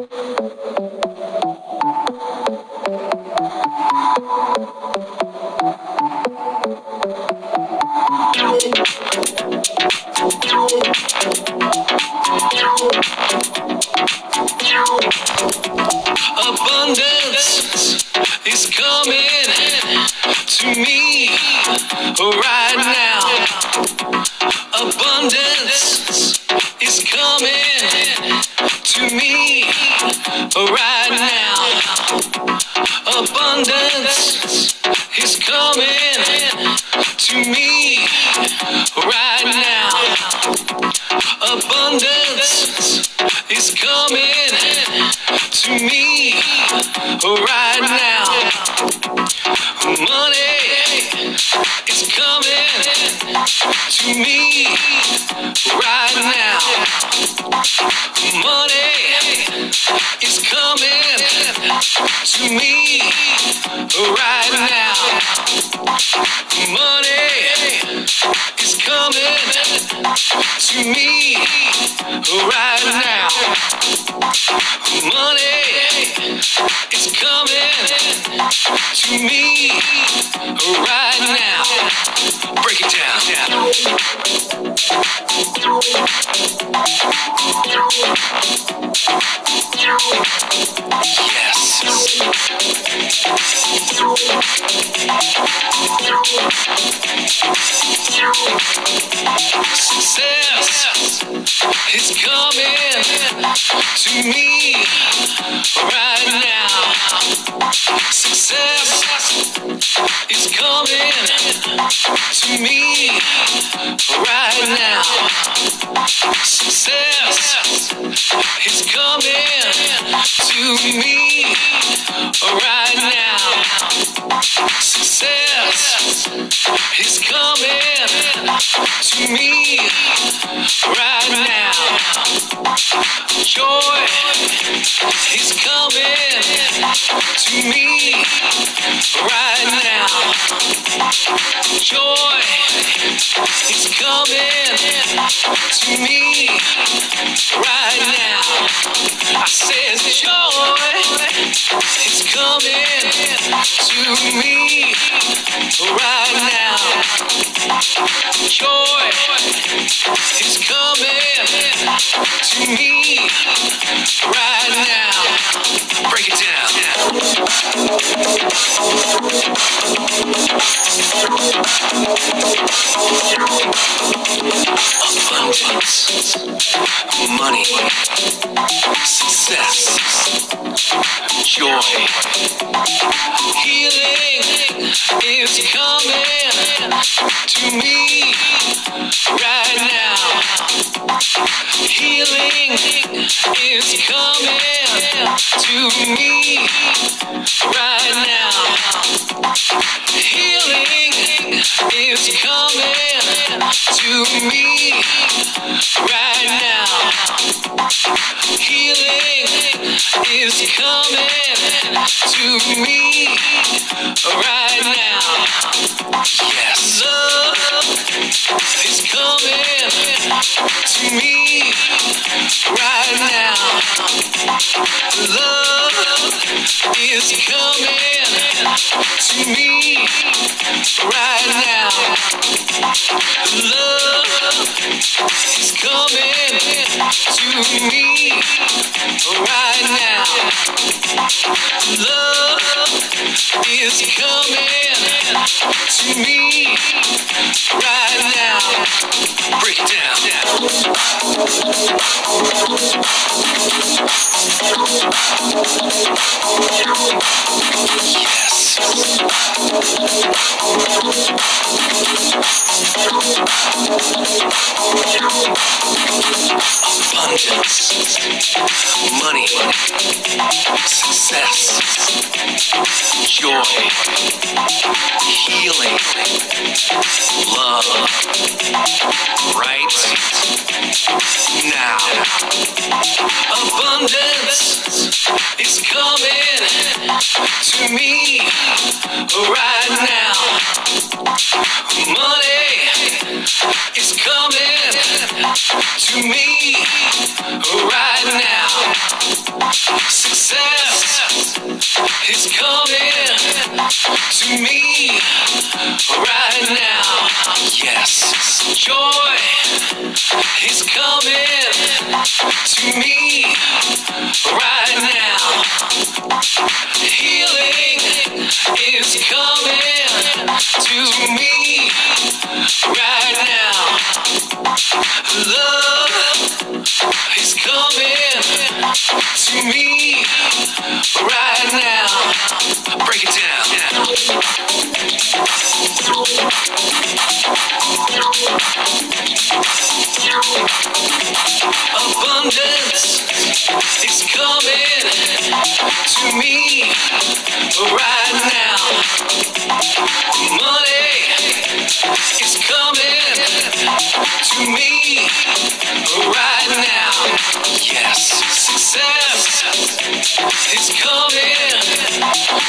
Abundance is coming to me right now. Right now. Abundance is coming to me right now. Abundance is coming to me right now. Me right now. Money is coming to me right now. Money is coming to me right now. Break it down. Success is coming to me right to me right now. Success is coming to me right now. Joy is coming to me to me right now. Joy is coming to me right success, joy, healing is coming to me right now. Healing is coming to me right now. Healing is coming to me right is coming to me right now. Yes, love is coming to me right now. Love is coming to me right now. Love is coming to me right now. Love is coming to me right now. Break it down. Money, success, joy, healing, love, right now. Abundance is coming to me right now. Money is coming to me right now. To me right now. Healing is coming to me right now. Love is coming to me to me right now. Money is coming to me right now. Yes, success is coming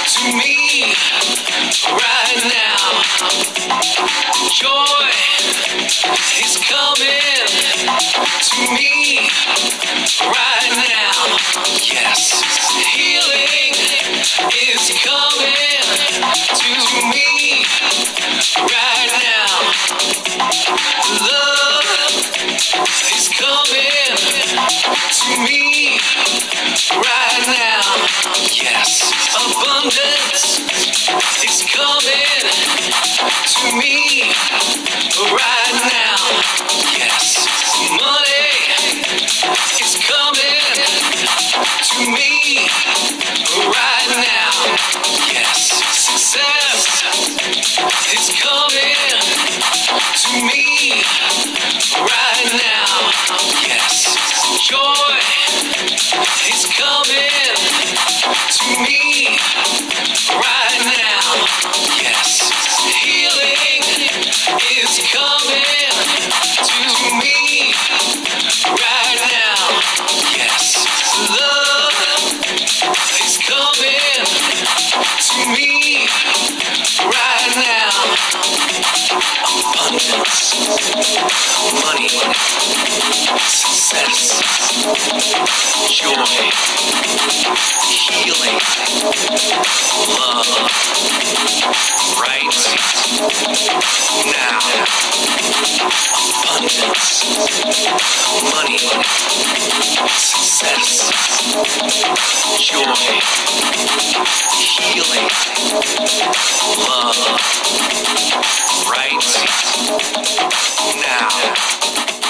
to me right now. Joy is coming to me right now. Yes, healing is coming to me to me joy, healing, love, right now. Abundance, money, success, joy, healing, love, right. Now.